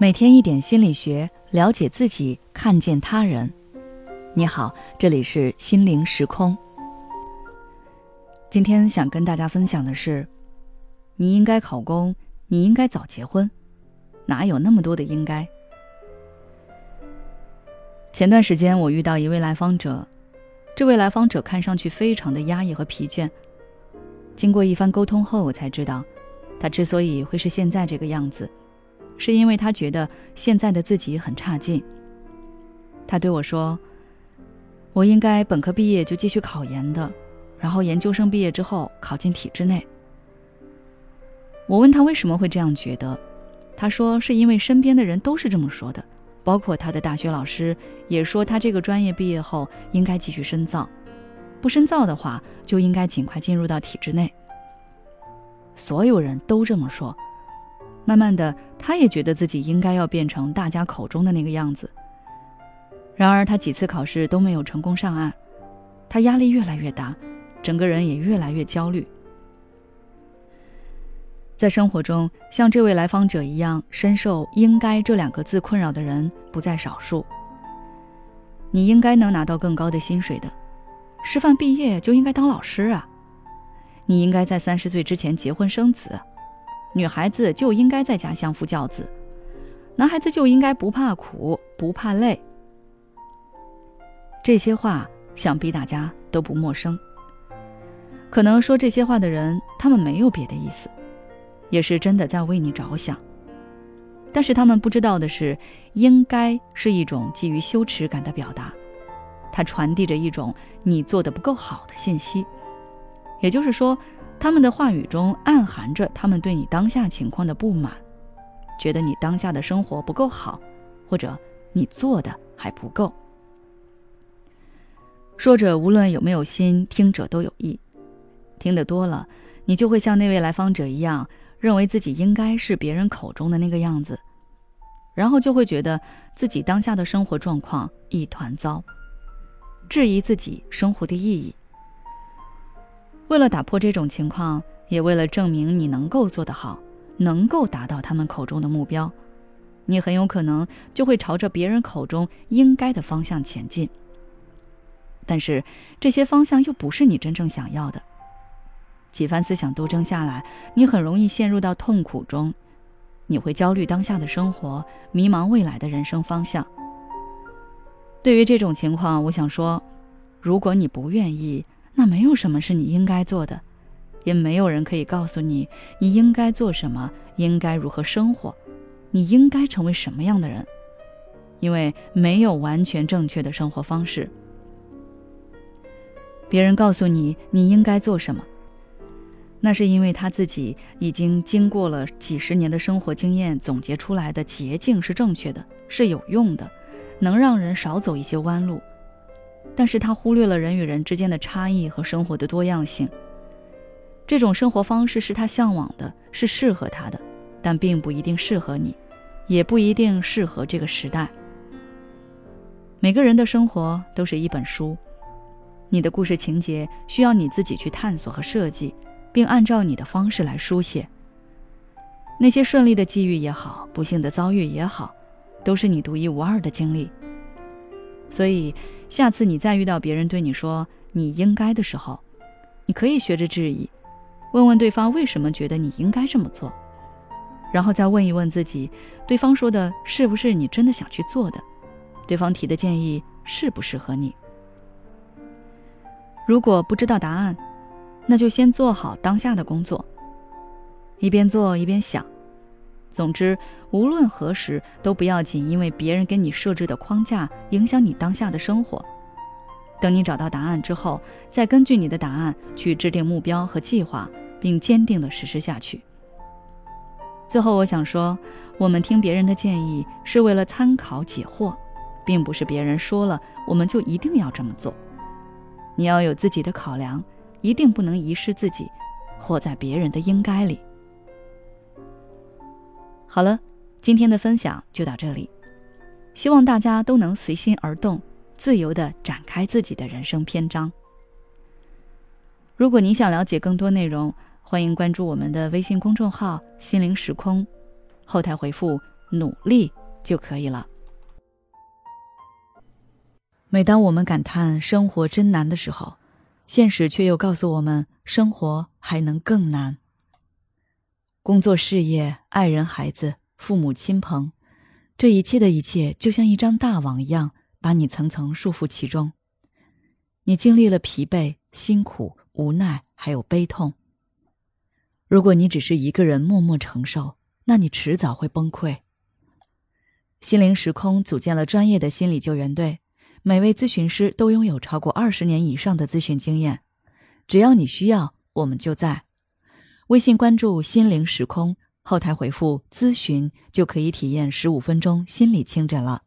每天一点心理学，了解自己，看见他人。你好，这里是心灵时空。今天想跟大家分享的是，你应该考公，你应该早结婚，哪有那么多的应该？前段时间我遇到一位来访者，这位来访者看上去非常的压抑和疲倦。经过一番沟通后，我才知道，他之所以会是现在这个样子。是因为他觉得现在的自己很差劲。他对我说：“我应该本科毕业就继续考研的，然后研究生毕业之后考进体制内。”我问他为什么会这样觉得，他说是因为身边的人都是这么说的，包括他的大学老师也说他这个专业毕业后应该继续深造，不深造的话就应该尽快进入到体制内。所有人都这么说。慢慢的，他也觉得自己应该要变成大家口中的那个样子。然而，他几次考试都没有成功上岸，他压力越来越大，整个人也越来越焦虑。在生活中，像这位来访者一样深受“应该”这两个字困扰的人不在少数。你应该能拿到更高的薪水的，师范毕业就应该当老师啊！你应该在三十岁之前结婚生子。女孩子就应该在家相夫教子，男孩子就应该不怕苦不怕累。这些话想必大家都不陌生。可能说这些话的人，他们没有别的意思，也是真的在为你着想。但是他们不知道的是，应该是一种基于羞耻感的表达，它传递着一种你做的不够好的信息。也就是说。他们的话语中暗含着他们对你当下情况的不满，觉得你当下的生活不够好，或者你做的还不够。说者无论有没有心，听者都有意。听得多了，你就会像那位来访者一样，认为自己应该是别人口中的那个样子，然后就会觉得自己当下的生活状况一团糟，质疑自己生活的意义。为了打破这种情况，也为了证明你能够做得好，能够达到他们口中的目标，你很有可能就会朝着别人口中应该的方向前进。但是这些方向又不是你真正想要的。几番思想斗争下来，你很容易陷入到痛苦中，你会焦虑当下的生活，迷茫未来的人生方向。对于这种情况，我想说，如果你不愿意。那没有什么是你应该做的，也没有人可以告诉你你应该做什么，应该如何生活，你应该成为什么样的人，因为没有完全正确的生活方式。别人告诉你你应该做什么，那是因为他自己已经经过了几十年的生活经验总结出来的捷径是正确的，是有用的，能让人少走一些弯路。但是他忽略了人与人之间的差异和生活的多样性。这种生活方式是他向往的，是适合他的，但并不一定适合你，也不一定适合这个时代。每个人的生活都是一本书，你的故事情节需要你自己去探索和设计，并按照你的方式来书写。那些顺利的际遇也好，不幸的遭遇也好，都是你独一无二的经历。所以，下次你再遇到别人对你说“你应该”的时候，你可以学着质疑，问问对方为什么觉得你应该这么做，然后再问一问自己，对方说的是不是你真的想去做的？对方提的建议适不适合你？如果不知道答案，那就先做好当下的工作，一边做一边想。总之，无论何时都不要紧，因为别人给你设置的框架影响你当下的生活。等你找到答案之后，再根据你的答案去制定目标和计划，并坚定地实施下去。最后，我想说，我们听别人的建议是为了参考解惑，并不是别人说了我们就一定要这么做。你要有自己的考量，一定不能遗失自己，活在别人的应该里。好了，今天的分享就到这里，希望大家都能随心而动，自由的展开自己的人生篇章。如果你想了解更多内容，欢迎关注我们的微信公众号“心灵时空”，后台回复努力就可以了。每当我们感叹生活真难的时候，现实却又告诉我们，生活还能更难。工作、事业、爱人、孩子、父母亲朋，这一切的一切，就像一张大网一样，把你层层束缚其中。你经历了疲惫、辛苦、无奈，还有悲痛。如果你只是一个人默默承受，那你迟早会崩溃。心灵时空组建了专业的心理救援队，每位咨询师都拥有超过二十年以上的咨询经验。只要你需要，我们就在。微信关注“心灵时空”，后台回复“咨询”就可以体验十五分钟心理清诊了。